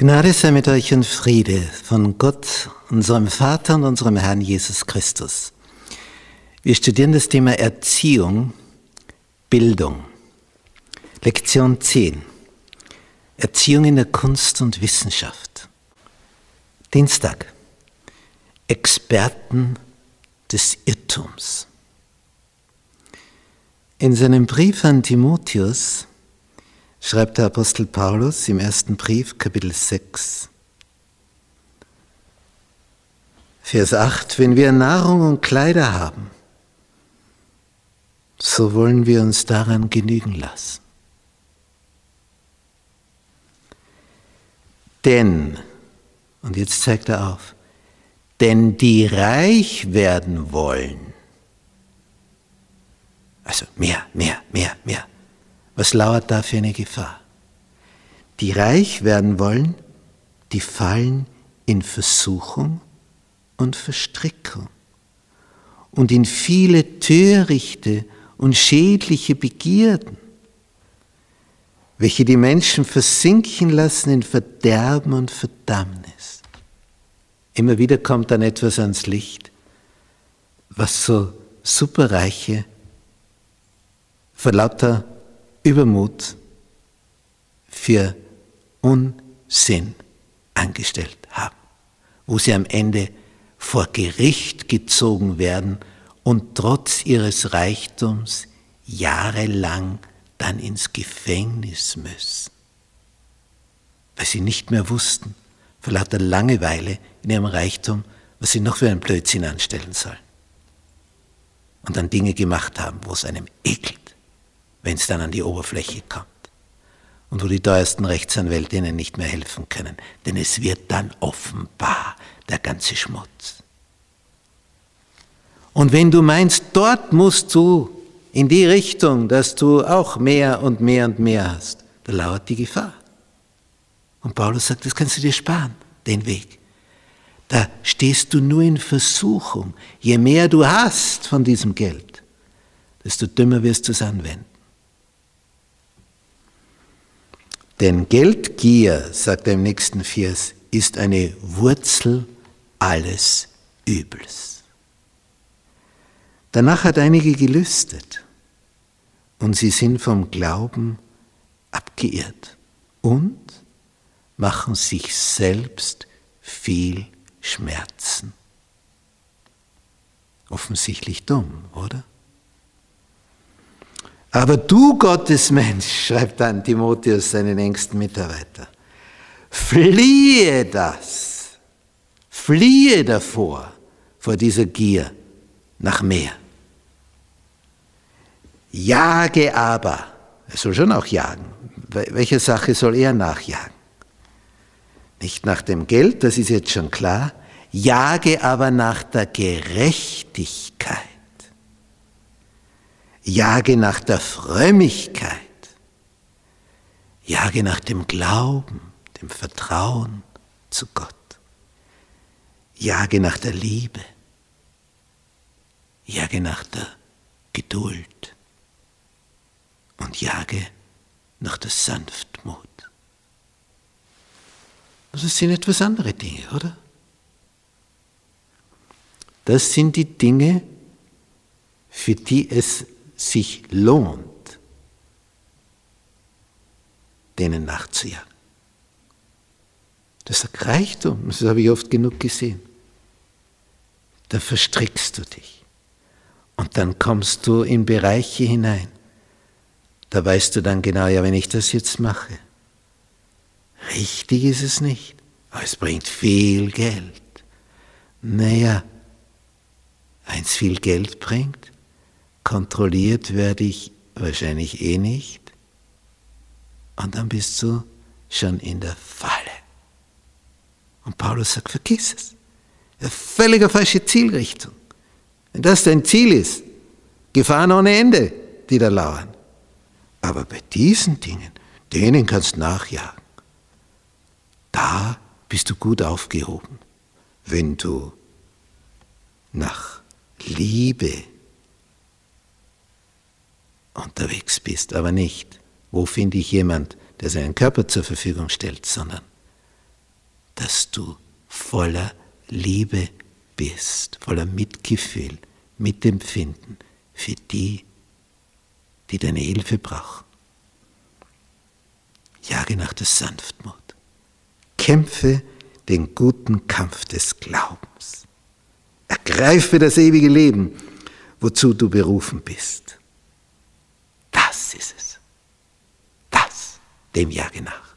Gnade sei mit euch und Friede von Gott, unserem Vater und unserem Herrn Jesus Christus. Wir studieren das Thema Erziehung, Bildung. Lektion 10. Erziehung in der Kunst und Wissenschaft. Dienstag. Experten des Irrtums. In seinem Brief an Timotheus schreibt der Apostel Paulus im ersten Brief, Kapitel 6, Vers 8, wenn wir Nahrung und Kleider haben, so wollen wir uns daran genügen lassen. Denn, und jetzt zeigt er auf, denn die reich werden wollen, also mehr, mehr, mehr, mehr, was lauert da für eine Gefahr? Die reich werden wollen, die fallen in Versuchung und Verstrickung und in viele törichte und schädliche Begierden, welche die Menschen versinken lassen in Verderben und Verdammnis. Immer wieder kommt dann etwas ans Licht, was so superreiche vor lauter Übermut für Unsinn angestellt haben, wo sie am Ende vor Gericht gezogen werden und trotz ihres Reichtums jahrelang dann ins Gefängnis müssen, weil sie nicht mehr wussten, vor lauter Langeweile in ihrem Reichtum, was sie noch für einen Blödsinn anstellen sollen. Und dann Dinge gemacht haben, wo es einem ekelt wenn es dann an die Oberfläche kommt. Und wo die teuersten Rechtsanwälte ihnen nicht mehr helfen können. Denn es wird dann offenbar der ganze Schmutz. Und wenn du meinst, dort musst du in die Richtung, dass du auch mehr und mehr und mehr hast, da lauert die Gefahr. Und Paulus sagt, das kannst du dir sparen, den Weg. Da stehst du nur in Versuchung. Je mehr du hast von diesem Geld, desto dümmer wirst du es anwenden. Denn Geldgier, sagt er im nächsten Vers, ist eine Wurzel alles Übels. Danach hat einige gelüstet und sie sind vom Glauben abgeirrt und machen sich selbst viel Schmerzen. Offensichtlich dumm, oder? Aber du Gottesmensch, schreibt dann Timotheus seinen engsten Mitarbeiter, fliehe das, fliehe davor, vor dieser Gier nach mehr. Jage aber, er soll schon auch jagen. Welche Sache soll er nachjagen? Nicht nach dem Geld, das ist jetzt schon klar, jage aber nach der Gerechtigkeit Jage nach der Frömmigkeit. Jage nach dem Glauben, dem Vertrauen zu Gott. Jage nach der Liebe. Jage nach der Geduld. Und jage nach der Sanftmut. Das sind etwas andere Dinge, oder? Das sind die Dinge, für die es sich lohnt, denen nachzujagen. Das ist Reichtum, das habe ich oft genug gesehen. Da verstrickst du dich. Und dann kommst du in Bereiche hinein. Da weißt du dann genau, ja, wenn ich das jetzt mache, richtig ist es nicht, aber es bringt viel Geld. Naja, eins viel Geld bringt, kontrolliert werde ich wahrscheinlich eh nicht. Und dann bist du schon in der Falle. Und Paulus sagt, vergiss es. Eine völlig falsche Zielrichtung. Wenn das dein Ziel ist, Gefahren ohne Ende, die da lauern. Aber bei diesen Dingen, denen kannst du nachjagen. Da bist du gut aufgehoben, wenn du nach Liebe unterwegs bist, aber nicht, wo finde ich jemand, der seinen Körper zur Verfügung stellt, sondern dass du voller Liebe bist, voller Mitgefühl, Mitempfinden für die, die deine Hilfe brauchen. Jage nach der Sanftmut. Kämpfe den guten Kampf des Glaubens. Ergreife das ewige Leben, wozu du berufen bist. Ist es. Das, dem Jage nach.